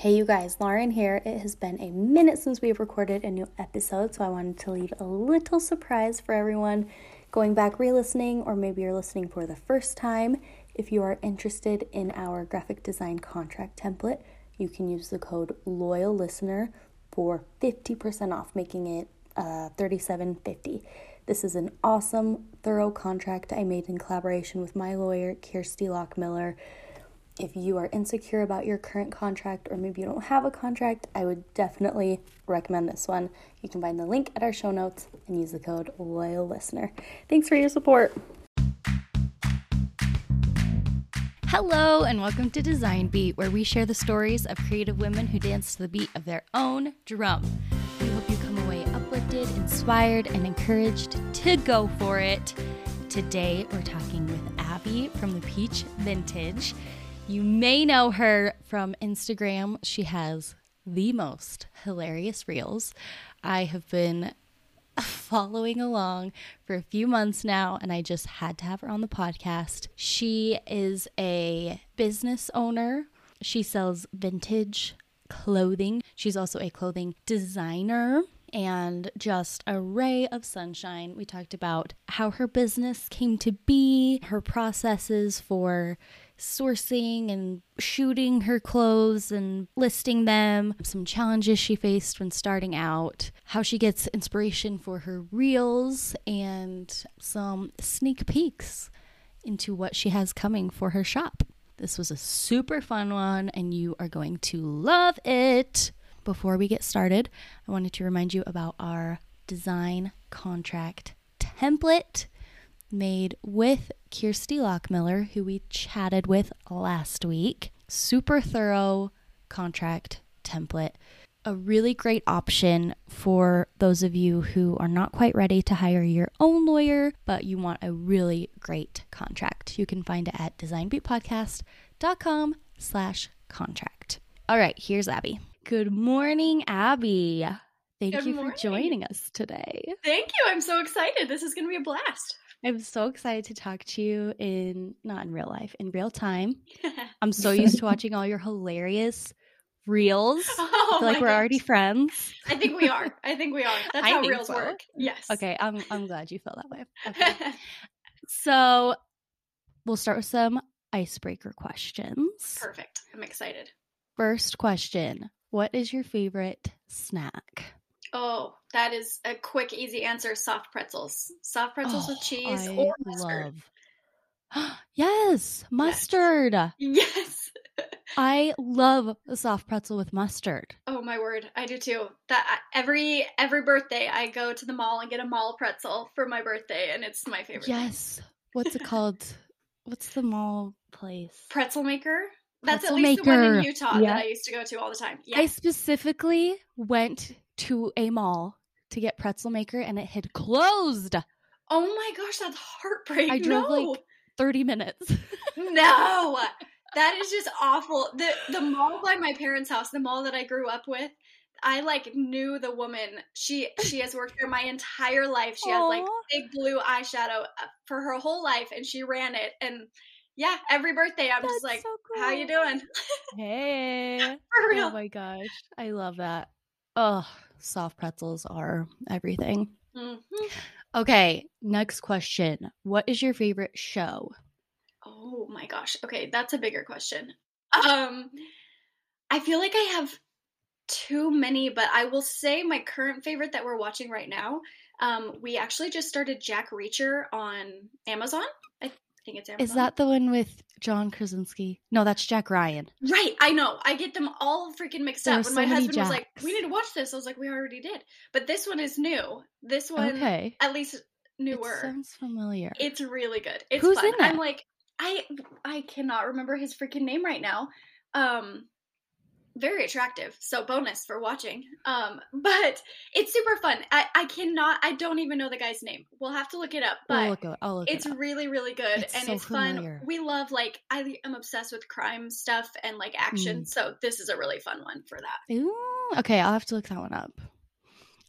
Hey, you guys, Lauren here. It has been a minute since we've recorded a new episode, so I wanted to leave a little surprise for everyone going back re listening, or maybe you're listening for the first time. If you are interested in our graphic design contract template, you can use the code Loyal Listener for 50% off, making it uh, 37.50. This is an awesome, thorough contract I made in collaboration with my lawyer, Kirsty Lockmiller if you are insecure about your current contract or maybe you don't have a contract, I would definitely recommend this one. You can find the link at our show notes and use the code Loyal Listener. Thanks for your support. Hello, and welcome to Design Beat, where we share the stories of creative women who dance to the beat of their own drum. We hope you come away uplifted, inspired, and encouraged to go for it. Today, we're talking with Abby from the Peach Vintage. You may know her from Instagram. She has the most hilarious reels. I have been following along for a few months now, and I just had to have her on the podcast. She is a business owner, she sells vintage clothing. She's also a clothing designer and just a ray of sunshine. We talked about how her business came to be, her processes for sourcing and shooting her clothes and listing them, some challenges she faced when starting out, how she gets inspiration for her reels, and some sneak peeks into what she has coming for her shop. This was a super fun one, and you are going to love it. Before we get started, I wanted to remind you about our design contract template made with Kirsty Lockmiller, who we chatted with last week. Super thorough contract template. A really great option for those of you who are not quite ready to hire your own lawyer, but you want a really great contract. You can find it at designbeatpodcast.com slash contract. All right, here's Abby. Good morning, Abby. Thank Good you morning. for joining us today. Thank you. I'm so excited. This is going to be a blast. I'm so excited to talk to you in not in real life, in real time. I'm so used to watching all your hilarious reels. Oh, feel like we're already friends. I think we are. I think we are. That's I how reels so. work. Yes. Okay, I'm I'm glad you feel that way. Okay. So we'll start with some icebreaker questions. Perfect. I'm excited. First question. What is your favorite snack? Oh, that is a quick, easy answer. Soft pretzels. Soft pretzels with Oh, cheese I or mustard. love. yes, mustard. Yes. I love a soft pretzel with mustard. Oh my word, I do too. That every every birthday I go to the mall and get a mall pretzel for my birthday, and it's my favorite. Yes. What's it called? What's the mall place? Pretzel maker. That's Pretzel at least the one in Utah Yeah. that I used to go to all the time. I specifically went to a mall to get pretzel maker and it had closed. Oh my gosh, that's heartbreaking. I drove, no. like, 30 minutes. no. That is just awful. The the mall by my parents' house, the mall that I grew up with, I like knew the woman. She she has worked there my entire life. She has like big blue eyeshadow uh, for her whole life and she ran it and yeah, every birthday I'm just like, so "How you doing?" Hey. For real. Oh my gosh. I love that. Oh, soft pretzels are everything. Mhm. Okay, next question. What is your favorite show? Oh my gosh. Okay, that's a bigger question. Um I feel like I have too many, but I will say my current favorite that we're watching right now. Um we actually just started Jack Reacher on Amazon. I think it's Amazon. Is that the one with John Krasinski? No, that's Jack Ryan. Right, I know. I get them all freaking mixed There up. When so my husband was like, "We need to watch this," I was like, "We already did." But this one is new. This one, Okay. at least It newer. sounds familiar. It's really good. It's Who's fun. in I'm like, I I cannot remember his freaking name right now. Um, very attractive. So bonus for watching. Um, but it's super fun. I I cannot. I don't even know the guy's name. We'll have to look it up. But I'll look it. I'll look it's it up. really really good It's and so it's fun we love like i am obsessed with crime stuff and like action Mm. so this is a really fun one for that Ooh, okay, I'll have to look that one up.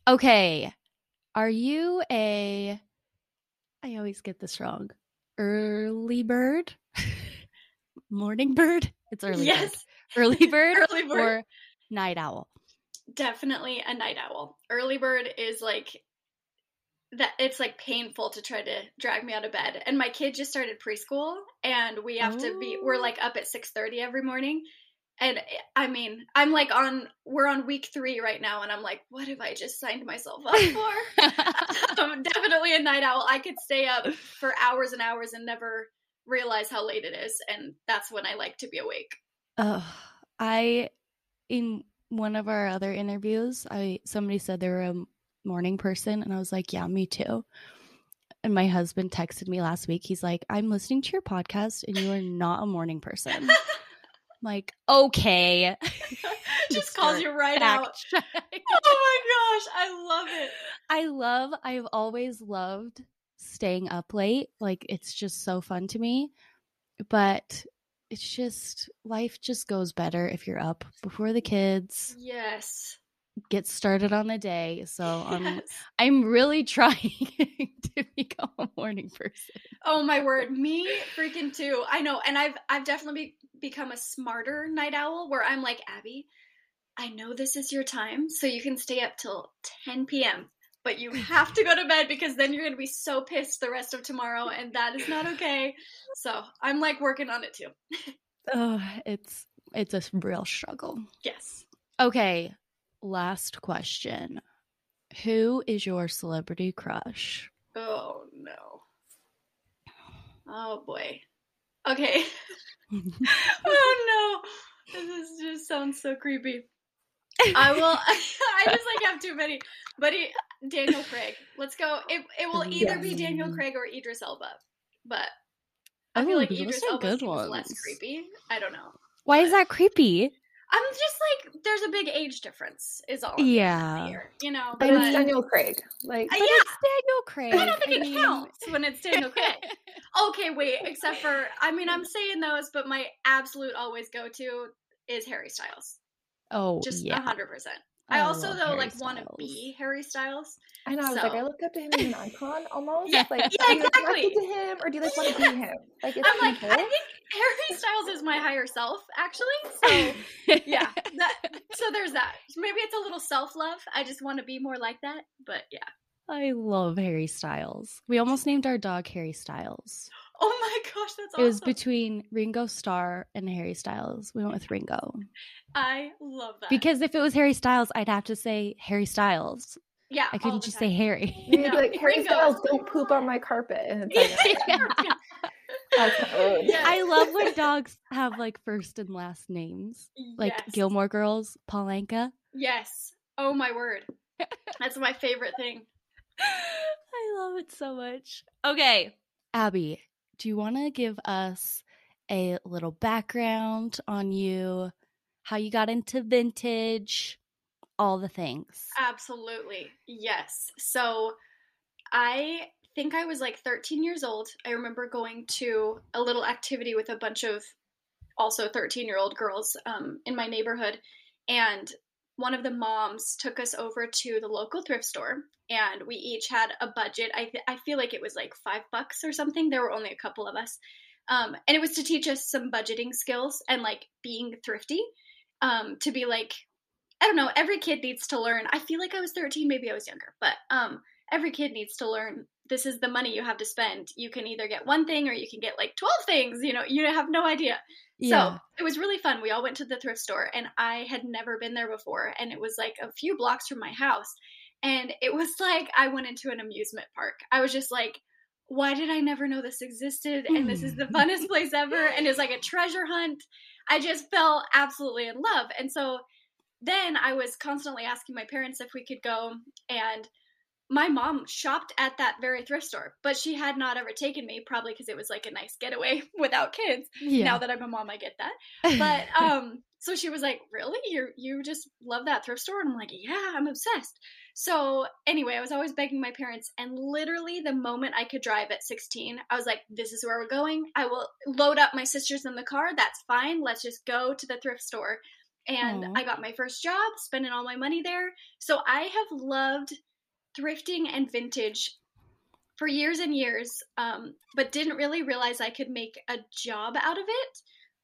Okay. Are you a I always get this wrong. Early bird? Morning bird? It's early yes bird. Early bird, Early bird. or night owl? Definitely a night owl. Early bird is like that it's like painful to try to drag me out of bed. And my kid just started preschool and we have to be we're Oh. like up at 6:30 every morning. And eh, I mean, I'm like on we're on week 3 right now and I'm like, what have I just signed myself up for? I'm definitely a night owl. I could stay up for hours and hours and never realize how late it is and that's when I like to be awake. Ugh, I in one of our other interviews, I somebody said they were a morning person, and I was like, "Yeah, me too." And my husband texted me last week. He's like, "I'm listening to your podcast, and you are not a morning person." I'm like, okay, just calls you right Fact out. Oh my gosh, I love it. I love. I've always loved staying up late. Like it's just so fun to me. But it's just life just goes better if you're up before the kids Yes. get started on the day. So I'm um, Yes. I'm really trying to become a morning person. Oh my word, me freaking too. I know, and I've I've definitely be- become a smarter night owl where I'm like Abby. I know this is your time, so you can stay up till 10 p.m. But you have to go to bed because then you're gonna be so pissed the rest of tomorrow, and that is not okay. So I'm like working on it too. Oh, it's it's a real struggle. Yes. Okay, last question. Who is your celebrity crush? Oh no. Oh boy. Okay. oh no. This is, just sounds so creepy. I will. I just like have too many. But he, Daniel Craig. Let's go. It it will either be Daniel Craig or Idris Elba. But I feel like Idris Elba good seems less creepy. I don't know. Why is that creepy? I'm just like there's a big age difference. Is all. Yeah. Here, you know. But I it's Daniel Craig. Like, uh, But yeah. it's Daniel Craig. I don't think it mean- counts when it's Daniel Craig. Okay, wait. Except for, I mean, I'm saying those, but my absolute always go to is Harry Styles. Oh, Just a yeah. hundred percent. I also though Harry like want to be Harry Styles. I know. I was like, I look up to him as an icon almost. Yeah. Like, Yeah, are you exactly. attracted to him, or do you like want to be him? Like, it's I'm like, people. I think Harry Styles is my higher self, actually. So yeah, that. So there's that. Maybe it's a little self love. I just want to be more like that. But yeah. I love Harry Styles. We almost named our dog Harry Styles. Oh my gosh, that's It awesome. was between Ringo Starr and Harry Styles. We went with Ringo. I love that Because if it was Harry Styles, I'd have to say Harry Styles. yeah, I couldn't just time. say Harry. You'd No, like, Harry Ringo. Styles, don't poop on my carpet. And it's like, Yeah. that's kind of rude. Yeah. I love when dogs have like first and last names. Like Yes. Gilmore Girls, Paul Anka. Yes. Oh my word. That's my favorite thing. I love it so much. Okay, Abby, do you want to give us a little background on you, how you got into vintage, all the things? Absolutely. Yes. So I think I was like 13 years old. I remember going to a little activity with a bunch of also 13 year old girls um, in my neighborhood. And one of the moms took us over to the local thrift store and we each had a budget. I, th- I feel like it was like five bucks or something. There were only a couple of us. Um, and it was to teach us some budgeting skills and like being thrifty um, to be like, I don't know, every kid needs to learn. I feel like I was 13, maybe I was younger, but um, every kid needs to learn this is the money you have to spend. You can either get one thing or you can get like 12 things, you know, you have no idea. So it was really fun. We all went to the thrift store and I had never been there before. And it was like a few blocks from my house. And it was like I went into an amusement park. I was just like, why did I never know this existed? And this is the hmm. funnest place ever. And it's like a treasure hunt. I just fell absolutely in love. And so then I was constantly asking my parents if we could go. And my mom shopped at that very thrift store, but she had not ever taken me, probably because it was like a nice getaway without kids. yeah. Now that I'm a mom, I get that. But um, so she was like, "Really? You you just love that thrift store?" And I'm like, "Yeah, I'm obsessed." So anyway, I was always begging my parents, and literally the moment I could drive at 16, I was like, "This is where we're going. I will load up my sisters in the car. That's fine. Let's just go to the thrift store." And Aw. I got my first job, spending all my money there. So I have loved thrifting and vintage for years and years, um, but didn't really realize I could make a job out of it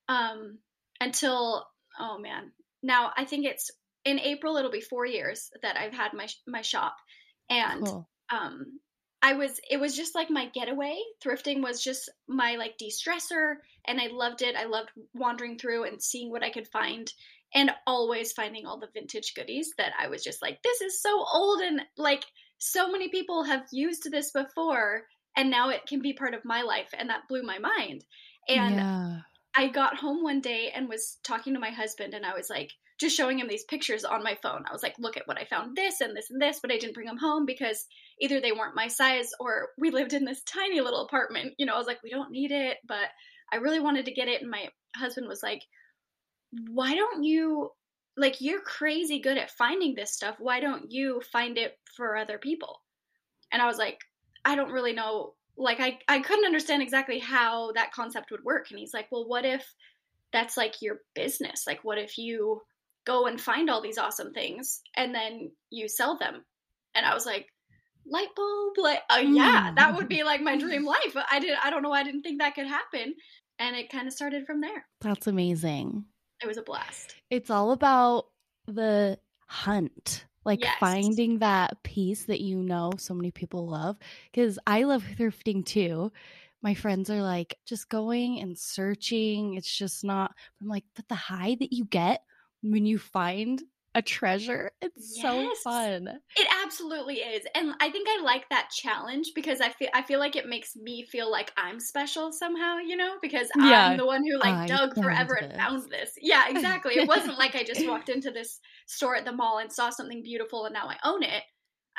um, until Oh man. Now I think it's in April. It'll be four years that I've had my my shop, and Cool. um, I was it was just like my getaway. Thrifting was just my like de-stressor, and I loved it. I loved wandering through and seeing what I could find, and always finding all the vintage goodies that I was just like, this is so old, and like so many people have used this before, and now it can be part of my life, and that blew my mind. And yeah. I got home one day and was talking to my husband, and I was like, just showing him these pictures on my phone. I was like, look at what I found this and this and this, but I didn't bring them home because either they weren't my size or we lived in this tiny little apartment. You know, I was like, we don't need it, but I really wanted to get it. And my husband was like, why don't you, like, you're crazy good at finding this stuff. Why don't you find it for other people? And I was like, I don't really know. Like, I, I couldn't understand exactly how that concept would work. And he's like, well, what if that's like your business? Like, what if you go and find all these awesome things and then you sell them? And I was like, light bulb, like, oh yeah, that would be like my dream mm. life. I did, I don't know, why I didn't think that could happen. And it kind of started from there. That's amazing. It was a blast. It's all about the hunt, like Yes. finding that piece that you know so many people love. Because I love thrifting too. My friends are like, just going and searching. It's just not, I'm like, but the high that you get when you find a treasure, it's so fun. It absolutely is. And I think I like that challenge because I feel I feel like it makes me feel like I'm special somehow, you know, because Yeah. I'm the one who like I dug forever and found this. Yeah, exactly. It wasn't like I just walked into this store at the mall and saw something beautiful and now I own it.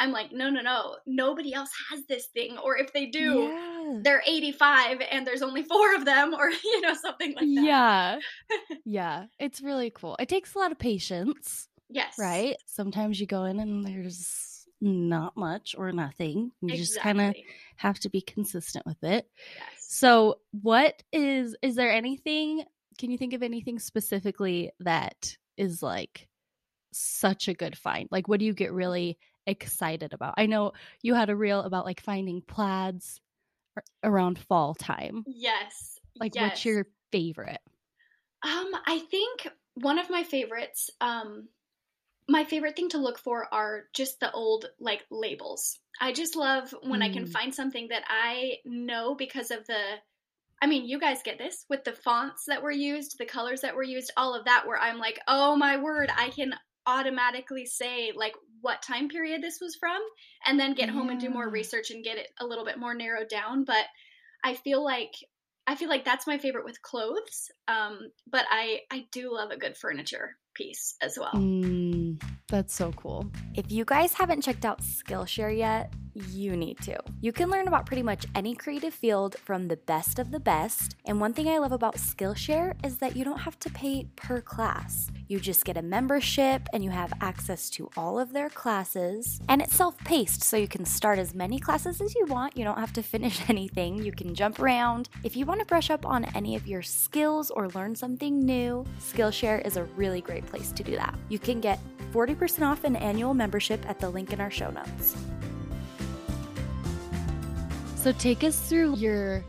I'm like, no, no, no. Nobody else has this thing. Or if they do, Yeah. they're 85 and there's only four of them or you know something like that. Yeah. yeah. It's really cool. It takes a lot of patience. Yes. right? Sometimes you go in and there's not much or nothing. You just kind of have to be consistent with it. Yes. So, what is is there anything can you think of anything specifically that is like such a good find? Like what do you get really excited about? I know you had a reel about like finding plaids around fall time. Yes. Like yes. what's your favorite? Um, I think one of my favorites, um, my favorite thing to look for are just the old like labels. I just love when I can Mm. find something that I know because of the I mean, you guys get this with the fonts that were used, the colors that were used, all of that where I'm like, "Oh my word, I can automatically say like what time period this was from and then get home and do more research and get it a little bit more narrowed down." But I feel like I feel like that's my favorite with clothes. Um, but I I do love a good furniture piece as well. Mm, that's so cool. If you guys haven't checked out Skillshare yet, you need to. You can learn about pretty much any creative field from the best of the best. And one thing I love about Skillshare is that you don't have to pay per class. You just get a membership and you have access to all of their classes. And it's self paced, so you can start as many classes as you want. You don't have to finish anything. You can jump around. If you want to brush up on any of your skills or learn something new, Skillshare is a really great place to do that. You can get 40% off an annual membership at the link in our show notes. So take us through your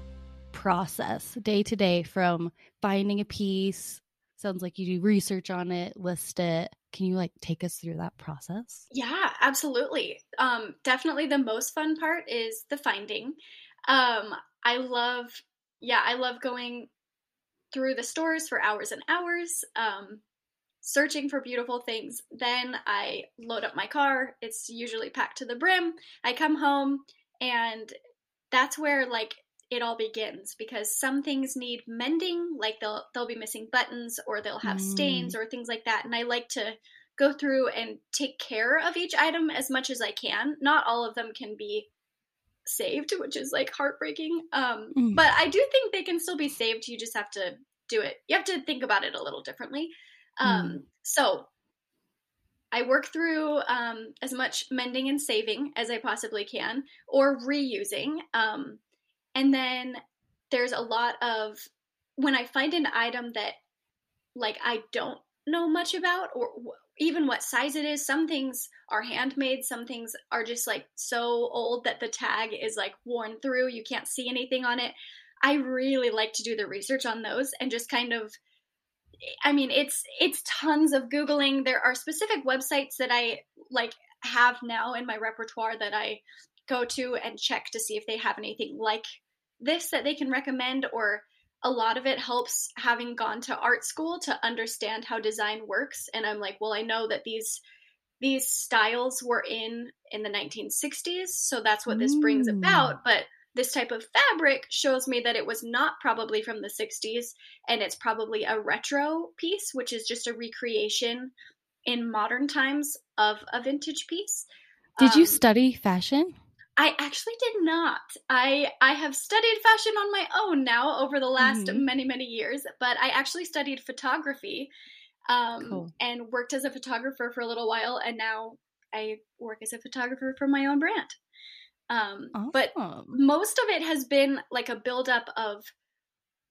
process day to day from finding a piece. Sounds like you do research on it, list it. Can you like take us through that process? Yeah, absolutely. Um, definitely the most fun part is the finding. Um, I love, yeah, I love going through the stores for hours and hours, um, searching for beautiful things. Then I load up my car. It's usually packed to the brim. I come home, and that's where like it all begins because some things need mending, like they'll they'll be missing buttons or they'll have stains or things like that. And I like to go through and take care of each item as much as I can. Not all of them can be saved, which is like heartbreaking. Um, Mm. but I do think they can still be saved. You just have to do it. You have to think about it a little differently. Um, So I work through um, as much mending and saving as I possibly can, or reusing. Um, and then there's a lot of when I find an item that like I don't know much about, or even what size it is. Some things are handmade. Some things are just like so old that the tag is like worn through. You can't see anything on it. I really like to do the research on those and just kind of I mean, it's it's tons of googling. There are specific websites that I like have now in my repertoire that I go to and check to see if they have anything like this that they can recommend or a lot of it helps having gone to art school to understand how design works and i'm like well i know that these these styles were in in the 1960s so that's what this brings Mm. about but this type of fabric shows me that it was not probably from the 60s and it's probably a retro piece which is just a recreation in modern times of a vintage piece Did you Um, study fashion? I actually did not. I I have studied fashion on my own now over the last Mhm. many many years, but I actually studied photography, um, Cool. and worked as a photographer for a little while, and now I work as a photographer for my own brand. Um, But most of it has been like a buildup of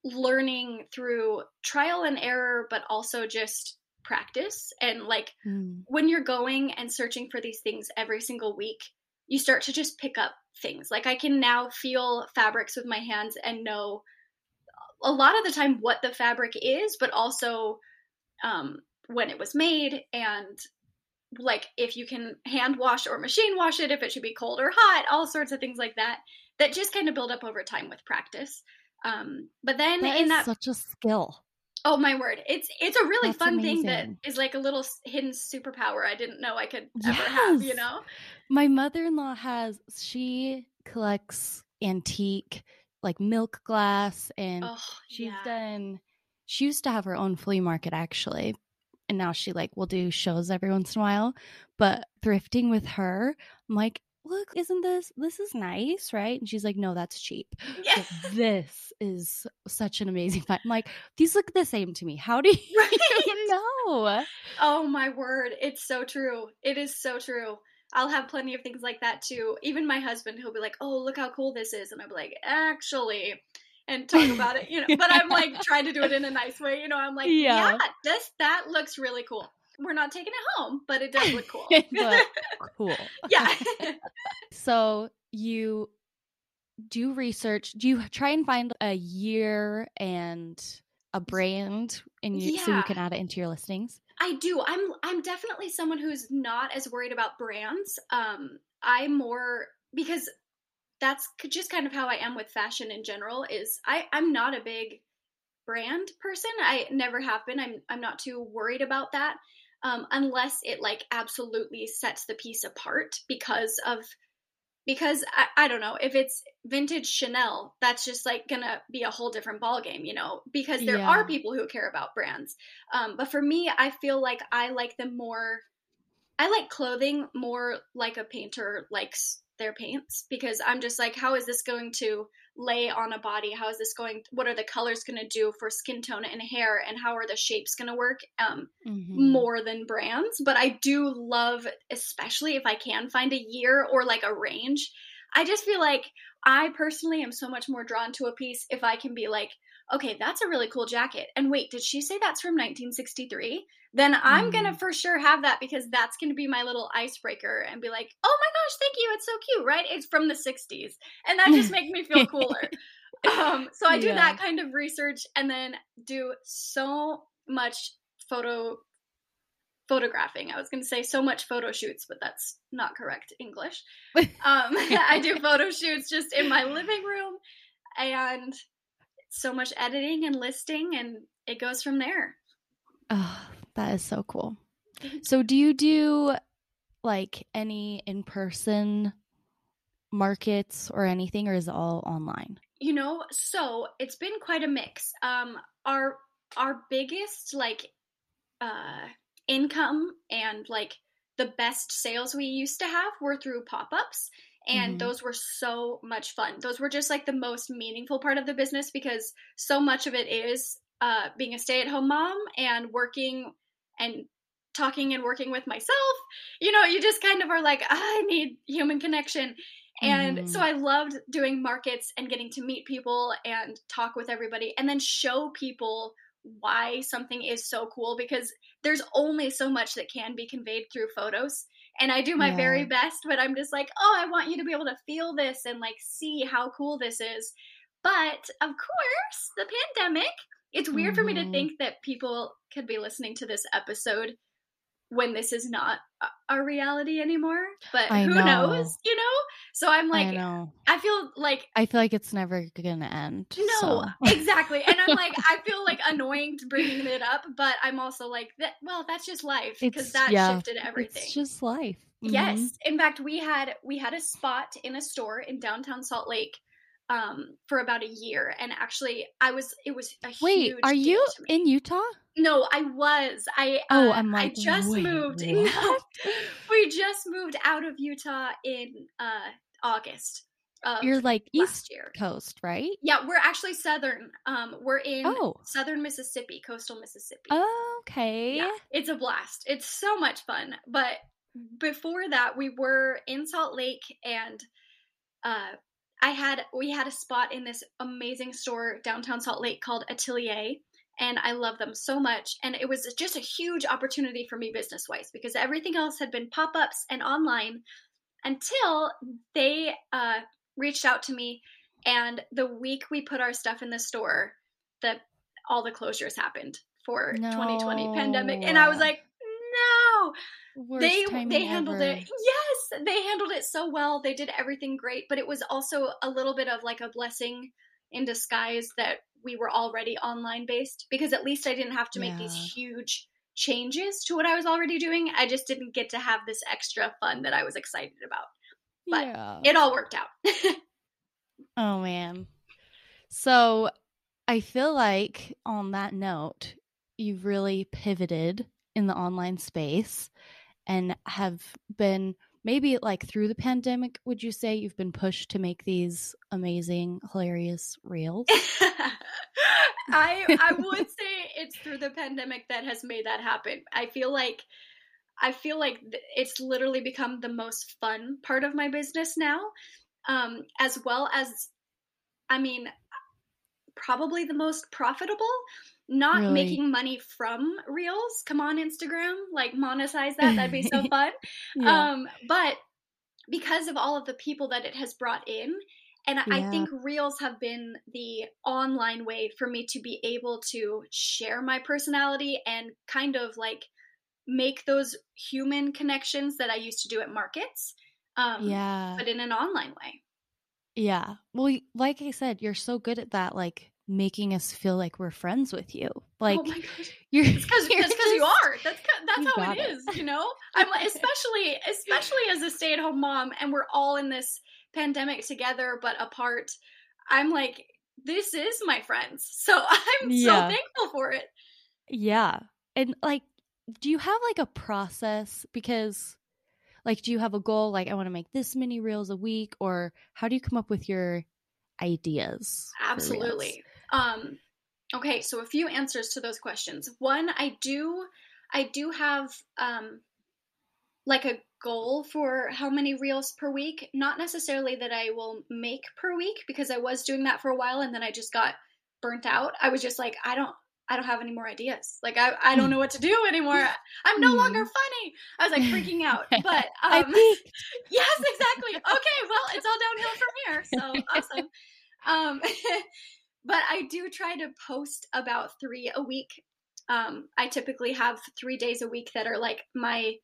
learning through trial and error, but also just practice and like Mm. when you're going and searching for these things every single week, you start to just pick up things. Like I can now feel fabrics with my hands and know a lot of the time what the fabric is, but also um, when it was made and like if you can hand wash or machine wash it, if it should be cold or hot, all sorts of things like that. That just kind of build up over time with practice. Um, but then That in that such a skill. Oh my word! It's it's a really That's fun thing that is like a little hidden superpower I didn't know I could ever have. You know? My mother-in-law has she collects antique like milk glass and Oh, she's yeah. done she used to have her own flea market actually and now she like will do shows every once in a while but thrifting with her i'm like look isn't this this is nice right and she's like no that's cheap Yeah. But this is such an amazing find i'm like these look the same to me how do you Right. know Oh my word! It's so true. It is so true. I'll have plenty of things like that too. Even my husband, he'll be like, "Oh, look how cool this is," and I'll be like, "Actually," and talk about it. You know, but I'm like trying to do it in a nice way. You know, I'm like, Yeah. "Yeah, this that looks really cool." We're not taking it home, but it does look cool. cool yeah. So you do research. Do you try and find a year and a brand, and you, so you can add it into your listings? I do. I'm I'm definitely someone who's not as worried about brands. Um, I'm more because that's just kind of how I am with fashion in general. Is I I'm not a big brand person. I never have been. I'm I'm not too worried about that. Um, unless it like absolutely sets the piece apart because of because I, I don't know if it's vintage Chanel, that's just like gonna be a whole different ballgame, you know, because there Yeah. are people who care about brands. Um, but for me, I feel like I like them more. I like clothing more like a painter likes their paints because I'm just like, how is this going to lay on a body? How is this going? What are the colors going to do for skin tone and hair? And how are the shapes going to work? Um, Mhm. more than brands, but I do love, especially if I can find a year or like a range. I just feel like I personally am so much more drawn to a piece if I can be like, okay, that's a really cool jacket. And wait, did she say that's from 1963? Then I'm going to for sure have that because that's going to be my little icebreaker and be like, oh my gosh, thank you. It's so cute, right? It's from the 60s. And that just makes me feel cooler. um, so I do Yeah. that kind of research and then do so much photo photographing. I was going to say so much photo shoots, but that's not correct English. Um, I do photo shoots just in my living room and so much editing and listing, and it goes from there. Oh, that is so cool. So, do you do like any in person markets or anything, or is it all online? You know, so it's been quite a mix. Um, our our biggest like uh, income and like the best sales we used to have were through pop ups. And Mhm. those were so much fun. Those were just like the most meaningful part of the business because so much of it is uh, being a stay at home mom and working and talking and working with myself. You know, you just kind of are like, I need human connection. And Mhm. so I loved doing markets and getting to meet people and talk with everybody and then show people why something is so cool because there's only so much that can be conveyed through photos. And I do my very best, but I'm just like, oh, I want you to be able to feel this and like see how cool this is. But of course, the pandemic it's weird for me to Mhm. think that people could be listening to this episode when this is not a- reality anymore. But I who know. knows, you know? So I'm I like, know. I feel like I feel like it's never gonna end. no, so. exactly. And I'm like, I feel like annoying to bringing it up, but I'm also like, that. Well, that's just life because that yeah, shifted everything. It's just life. Mhm. Yes. In fact, we had we had a spot in a store in downtown Salt Lake um for about a year and actually I was it was a Wait, huge are you in Utah? No, I was. I Oh, uh, I'm I like, just wait, moved. we just moved out of Utah in uh August of You're like last East year. Coast, right? Yeah, we're actually southern. Um we're in Oh. southern Mississippi, coastal Mississippi. Okay. Yeah, it's a blast. It's so much fun. But before that, we were in Salt Lake, and uh, I had we had a spot in this amazing store downtown Salt Lake called Atelier, and I love them so much. And it was just a huge opportunity for me business wise because everything else had been pop ups and online until they uh, reached out to me. And the week we put our stuff in the store, the all the closures happened for 2020 pandemic, and I was like, no Worst they they handled ever. it yes they handled it so well they did everything great but it was also a little bit of like a blessing in disguise that we were already online based because at least i didn't have to make these huge changes to what i was already doing i just didn't get to have this extra fun that i was excited about but yeah. it all worked out Oh man. So I feel like on that note, you've really pivoted in the online space and have been maybe like through the pandemic, would you say you've been pushed to make these amazing, hilarious reels? I I would say it's through the pandemic that has made that happen. I feel like I feel like it's literally become the most fun part of my business now, um, as well as, I mean, probably the most profitable. Not Really? making money from reels. Come on, Instagram, like monetize that. That'd be so fun. Yeah. Um, but because of all of the people that it has brought in, and I- I think Reels have been the online way for me to be able to share my personality and kind of like make those human connections that I used to do at markets. Um, yeah. But in an online way. Yeah. Well, like I said, you're so good at that, like making us feel like we're friends with you. Oh like oh you're because because you are. That's that's how it it. is. You know, I'm like, especially especially as a stay at home mom, and we're all in this pandemic together but apart. I'm like, this is my friends, so I'm Yeah. so thankful for it. Yeah. And like, do you have like a process? Because, like, do you have a goal? Like, I want to make this many reels a week, or how do you come up with your ideas? Absolutely. Um, okay, so a few answers to those questions. One, I do, I do have um, like a goal for how many reels per week. Not necessarily that I will make per week because I was doing that for a while and then I just got burnt out. I was just like, I don't. I don't have any more ideas. Like I, I don't know what to do anymore. I'm no longer funny. I was like freaking out. But um, yes, exactly. Okay, well, it's all downhill from here. So awesome. Um, but I do try to post about three a week. Um, I typically have three days a week that are like my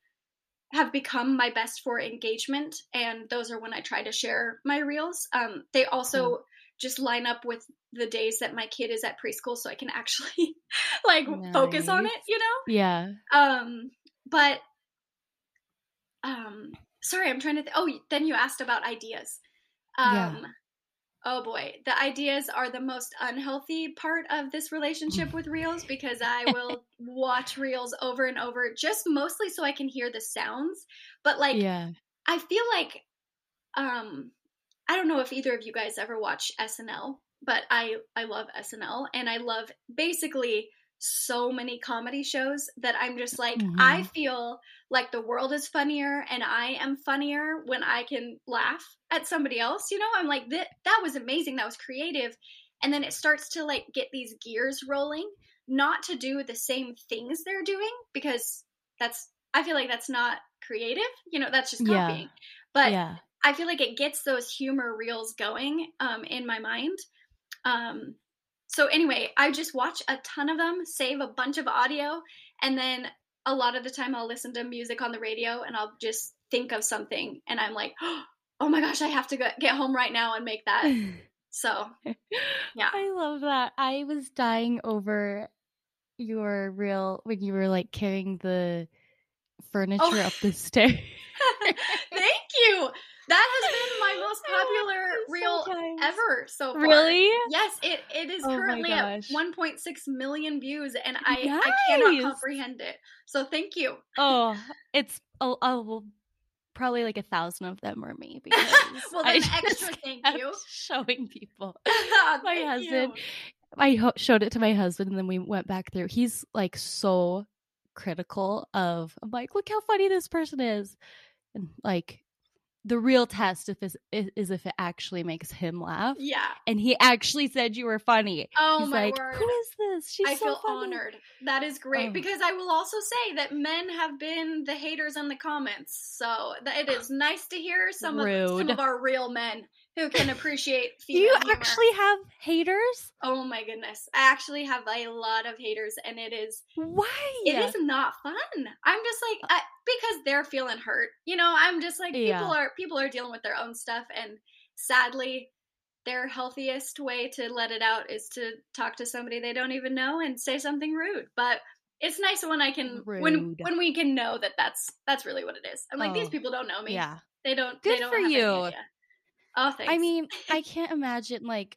have become my best for engagement, and those are when I try to share my reels. Um, they also just line up with the days that my kid is at preschool, so I can actually like focus on it. You know. Yeah. Um, but um, sorry, I'm trying to. Th- oh, then you asked about ideas. Um, Yeah. Oh boy, the ideas are the most unhealthy part of this relationship with reels because I will watch reels over and over, just mostly so I can hear the sounds. But like, yeah. I feel like, um, I don't know if either of you guys ever watch SNL, but I I love SNL and I love basically so many comedy shows that I'm just like I Mhm. feel like the world is funnier and I am funnier when I can laugh at somebody else, you know? I'm like that that was amazing, that was creative. And then it starts to like get these gears rolling, not to do the same things they're doing because that's I feel like that's not creative, you know, that's just Yeah. copying. But yeah. I feel like it gets those humor reels going um, in my mind. Um, so anyway, I just watch a ton of them, save a bunch of audio, and then a lot of the time I'll listen to music on the radio and I'll just think of something and I'm like, oh my gosh, I have to go, get home right now and make that. So, yeah. I love that. I was dying over your reel when you were like carrying the oh. furniture Oh. up the stairs. Thank you. That has been most oh, popular I'm reel tired. ever so far. Really? Yes, it, it is Oh currently at 1.6 million views, and I, I cannot comprehend it. So thank you. Oh, it's oh, oh probably like a thousand of them were me because Well, I extra thank you. showing people. Ah, my My husband, I ho- showed it to my husband, and then we went back through. He's like so critical of. I'm like, look how funny this person is, and like the real test if is, if it actually makes him laugh. Yeah. And he actually said you were funny. Oh He's my like, word. who is this? She's I so feel funny." honored. That is great Oh. because I will also say that men have been the haters in the comments. So it is nice to hear some of some of our real men who can appreciate Do you humor. actually have haters? Oh my goodness. I actually have a lot of haters and it is Why? it is not fun. I'm just like uh I, because they're feeling hurt. You know, I'm just like Yeah. people are people are dealing with their own stuff and sadly their healthiest way to let it out is to talk to somebody they don't even know and say something rude. But it's nice when I can when Rude. when we can know that that's that's really what it is. I'm like these Oh, people don't know me. Yeah. They don't they Good don't for you. Oh, thanks. I mean, I can't imagine like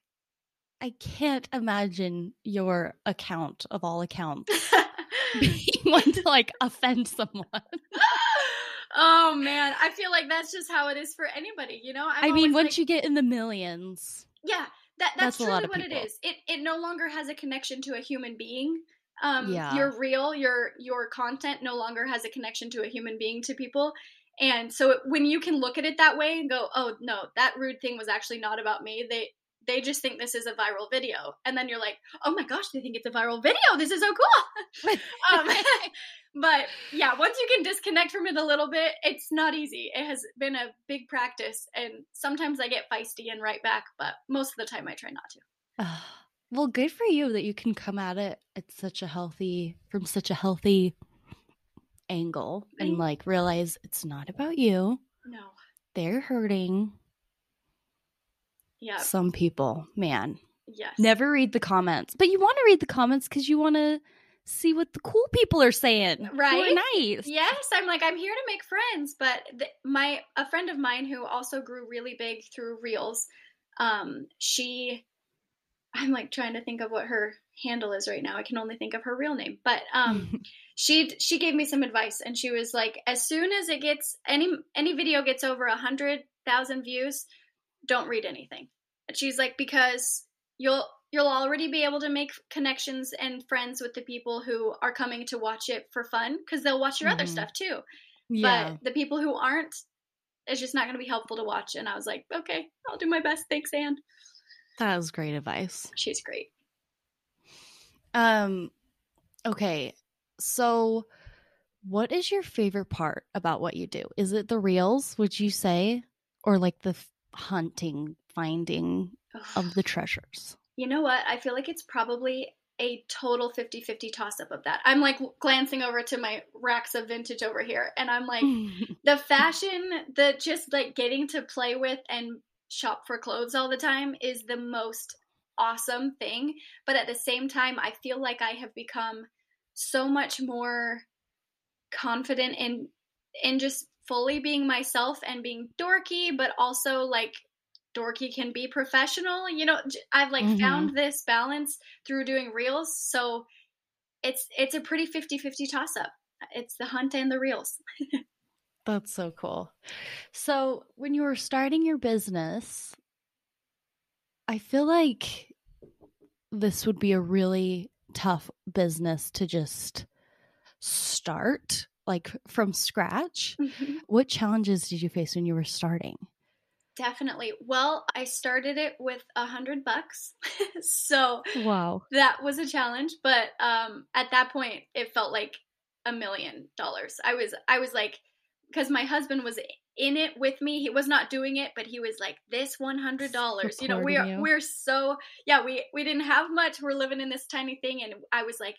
I can't imagine your account of all accounts being one to like offend someone. oh man, I feel like that's just how it is for anybody, you know? I'm i mean, once like- you get in the millions, Yeah, that that's, That's truly what it people. is. It it no longer has a connection to a human being. Um Yeah. your reel your your content no longer has a connection to a human being to people. And so it, when you can look at it that way and go, "Oh, no, that rude thing was actually not about me." They they just think this is a viral video. And then you're like, "Oh my gosh, they think it's a viral video. This is so cool." um, but yeah, once you can disconnect from it a little bit, it's not easy. It has been a big practice, and sometimes I get feisty and right back, but most of the time I try not to. Well, good for you that you can come at it at such a healthy from such a healthy angle and like realize it's not about you. No, They're hurting yeah, some people, man. yes, Never read the comments, but you want to read the comments because you want to see what the cool people are saying. Right? nice. Yes, I'm like I'm here to make friends, but my a friend of mine who also grew really big through Reels, um, she, I'm like trying to think of what her handle is right now. I can only think of her real name, but um, she she gave me some advice, and she was like, as soon as it gets any any video gets over a hundred thousand views, don't read anything. And she's like, because you'll you'll already be able to make connections and friends with the people who are coming to watch it for fun because they'll watch your other Mhm. stuff too. yeah. But the people who aren't, it's just not going to be helpful to watch. And I was like, okay, I'll do my best. Thanks, Anne. that was great advice. She's great. Um okay. So what is your favorite part about what you do? Is it the reels, would you say, or like the f- hunting, finding of the treasures? You know what? I feel like it's probably a total 50 50 toss up of that. I'm like glancing over to my racks of vintage over here, and I'm like, the fashion, the just like getting to play with and shop for clothes all the time is the most awesome thing. But at the same time, I feel like I have become so much more confident in in just fully being myself and being dorky, but also like dorky can be professional. You know, I've like Mhm. found this balance through doing reels, so it's it's a pretty 50-50 toss up. It's the hunt and the reels. That's so cool. So, when you were starting your business, I feel like this would be a really tough business to just start like from scratch. What challenges did you face when you were starting? Definitely. Well, I started it with a hundred bucks, so Wow. that was a challenge. But um, at that point, it felt like a million dollars. I was, I was like because my husband was in it with me. He was not doing it, but he was like, "This one hundred dollars." You know, we are you. we're so yeah. We we didn't have much. We're living in this tiny thing, and I was like,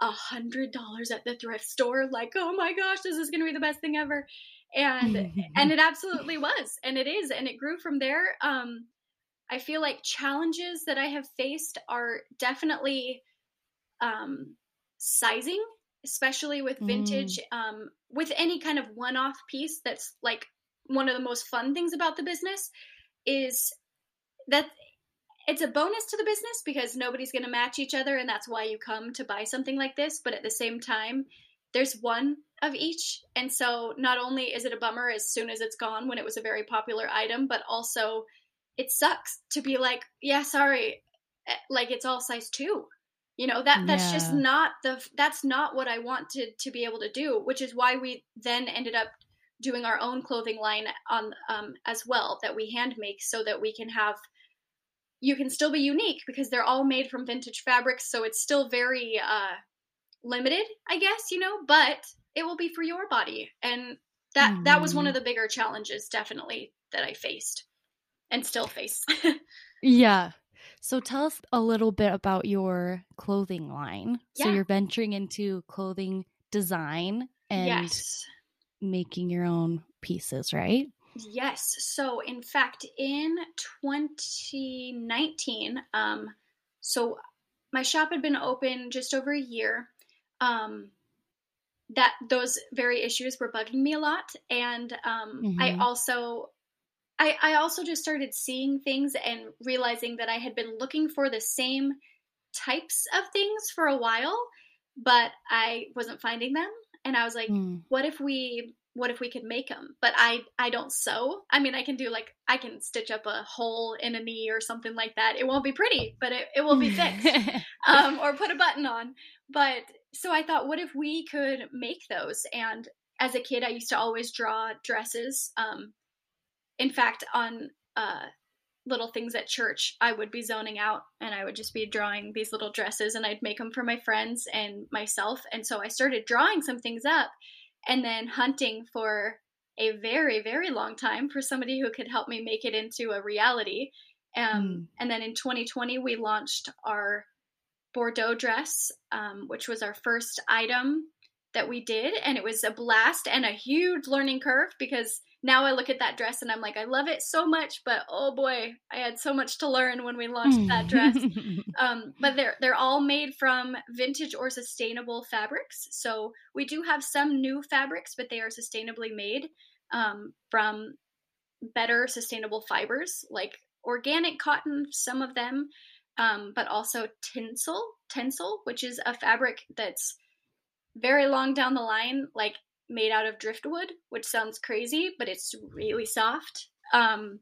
a hundred dollars at the thrift store. Like, oh my gosh, this is gonna be the best thing ever. And and it absolutely was, and it is, and it grew from there. Um, I feel like challenges that I have faced are definitely um, sizing, especially with vintage, um, with any kind of one-off piece. That's like one of the most fun things about the business is that it's a bonus to the business because nobody's going to match each other, and that's why you come to buy something like this. But at the same time, there's one of each, and so not only is it a bummer as soon as it's gone when it was a very popular item, but also it sucks to be like, yeah, sorry, eh, like it's all size two. You know that that's just not the that's not what I wanted to be able to do, which is why we then ended up doing our own clothing line on um, as well that we hand make so that we can have you can still be unique because they're all made from vintage fabrics so it's still very uh limited i guess you know but it will be for your body and that that was one Mhm. of the bigger challenges definitely that i faced and still face Yeah. So tell us a little bit about your clothing line. So you're venturing into clothing design and yes making your own pieces, right? Yes. So, in fact, in 2019, um, so my shop had been open just over a year. Um, that those very issues were bugging me a lot, and um, I Mhm. also, I, I also just started seeing things and realizing that I had been looking for the same types of things for a while, but I wasn't finding them, and I was like, Mm. what if we what if we could make them but i i don't sew. I mean i can do like i can stitch up a hole in a knee or something like that. It won't be pretty but it, it will be fixed um, or put a button on. But so i thought what if we could make those? And as a kid i used to always draw dresses um, in fact on uh, little things at church i would be zoning out and i would just be drawing these little dresses and i'd make them for my friends and myself. And so i started drawing some things up and then hunting for a very very long time for somebody who could help me make it into a reality. Um, Mm. and then in 2020 we launched our bordeaux dress um, which was our first item that we did. And it was a blast and a huge learning curve because now i look at that dress and i'm like i love it so much but oh boy i had so much to learn when we launched that dress um, but they're they're all made from vintage or sustainable fabrics. So we do have some new fabrics, but they are sustainably made um, from better sustainable fibers, like organic cotton. Some of them, um, but also Tencel, Tencel, which is a fabric that's very long down the line, like made out of driftwood, which sounds crazy, but it's really soft. Um,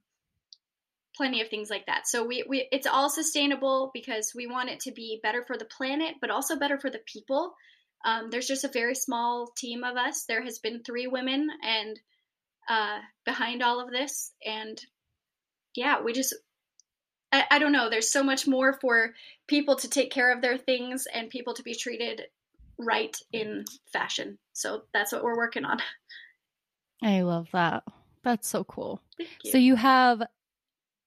plenty of things like that. So we, we it's all sustainable because we want it to be better for the planet, but also better for the people. Um, there's just a very small team of us. There has been three women and uh, behind all of this, and yeah, we just I, I don't know. There's so much more for people to take care of their things and people to be treated right in fashion. So that's what we're working on. I love that. That's so cool. You. So you have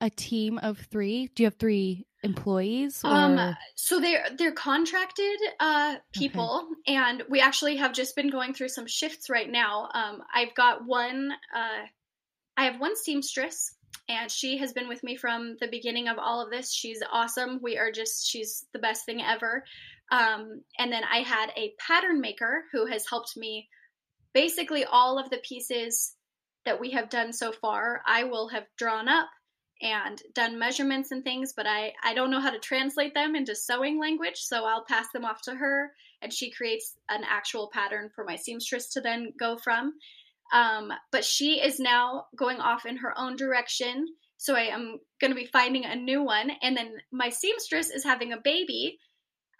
a team of three. Do you have three employees? Or... Um, so they're they're contracted uh, people, and we actually have just been going through some shifts right now. Um, I've got one. Uh, I have one seamstress, and she has been with me from the beginning of all of this. She's awesome. We are just she's the best thing ever. Um, and then I had a pattern maker who has helped me. Basically, all of the pieces that we have done so far, I will have drawn up and done measurements and things, but I, I don't know how to translate them into sewing language, so I'll pass them off to her and she creates an actual pattern for my seamstress to then go from. Um, but she is now going off in her own direction, so I am going to be finding a new one. And then my seamstress is having a baby,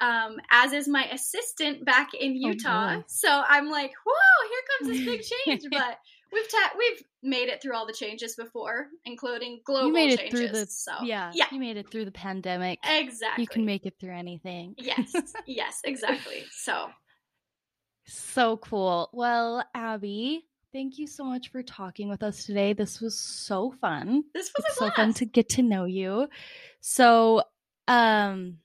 um, as is my assistant back in Oh, Utah. boy. so I'm like, whoa, here comes this big change. but we've ta- we've made it through all the changes before, including global you made it changes. through the so yeah, yeah, You made it through the pandemic. exactly. You can make it through anything. yes, yes, exactly. So So cool. Well, Abby, Thank you so much for talking with us today. This was so fun. This was so fun to get to know you. So, um,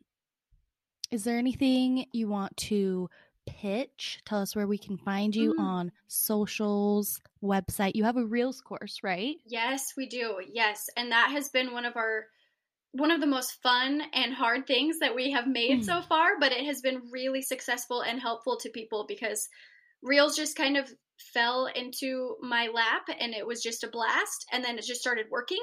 is there anything you want to pitch? Tell us where we can find you Mm. on socials, website. You have a Reels course, right? Yes, we do. Yes, and that has been one of our one of the most fun and hard things that we have made Mm. so far, but it has been really successful and helpful to people because Reels just kind of fell into my lap and it was just a blast and then it just started working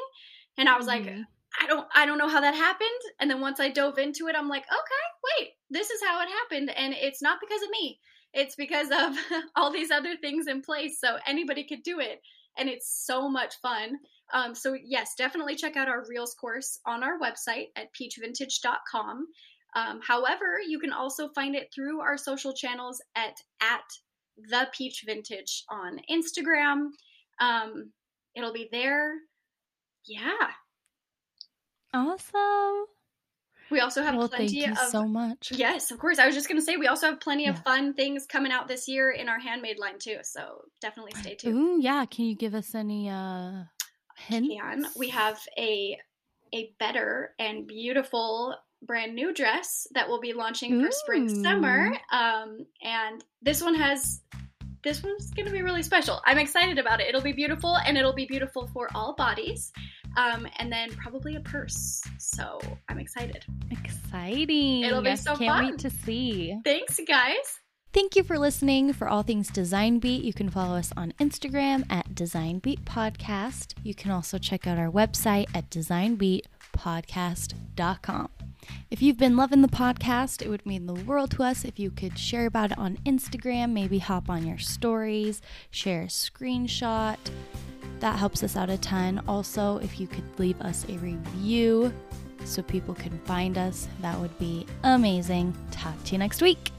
and I was like Mhm. I don't I don't know how that happened and then once I dove into it I'm like okay wait this is how it happened and it's not because of me it's because of all these other things in place so anybody could do it and it's so much fun. Um, so yes definitely check out our reels course on our website at peachvintage.com um, however you can also find it through our social channels at at the peach vintage on instagram. Um, it'll be there. Yeah Awesome. we also have Well, thank plenty you of so much. Yes, of course. I was just going to say we also have plenty of fun things coming out this year in our handmade line too. So definitely stay tuned. Ooh, yeah. Can you give us any uh hints? Can we have a a better and beautiful brand new dress that will be launching for spring summer. Um, and this one has this one's going to be really special. I'm excited about it. It'll be beautiful and it'll be beautiful for all bodies. Um, and then probably a purse. So I'm excited. Exciting. It'll be so Can't fun. wait to see. Thanks, guys. Thank you for listening. For all things Design Beat, you can follow us on Instagram at Design Beat Podcast. You can also check out our website at designbeatpodcast.com. If you've been loving the podcast, it would mean the world to us if you could share about it on Instagram, maybe hop on your stories, share a screenshot. That helps us out a ton. Also, if you could leave us a review so people can find us, that would be amazing. Talk to you next week.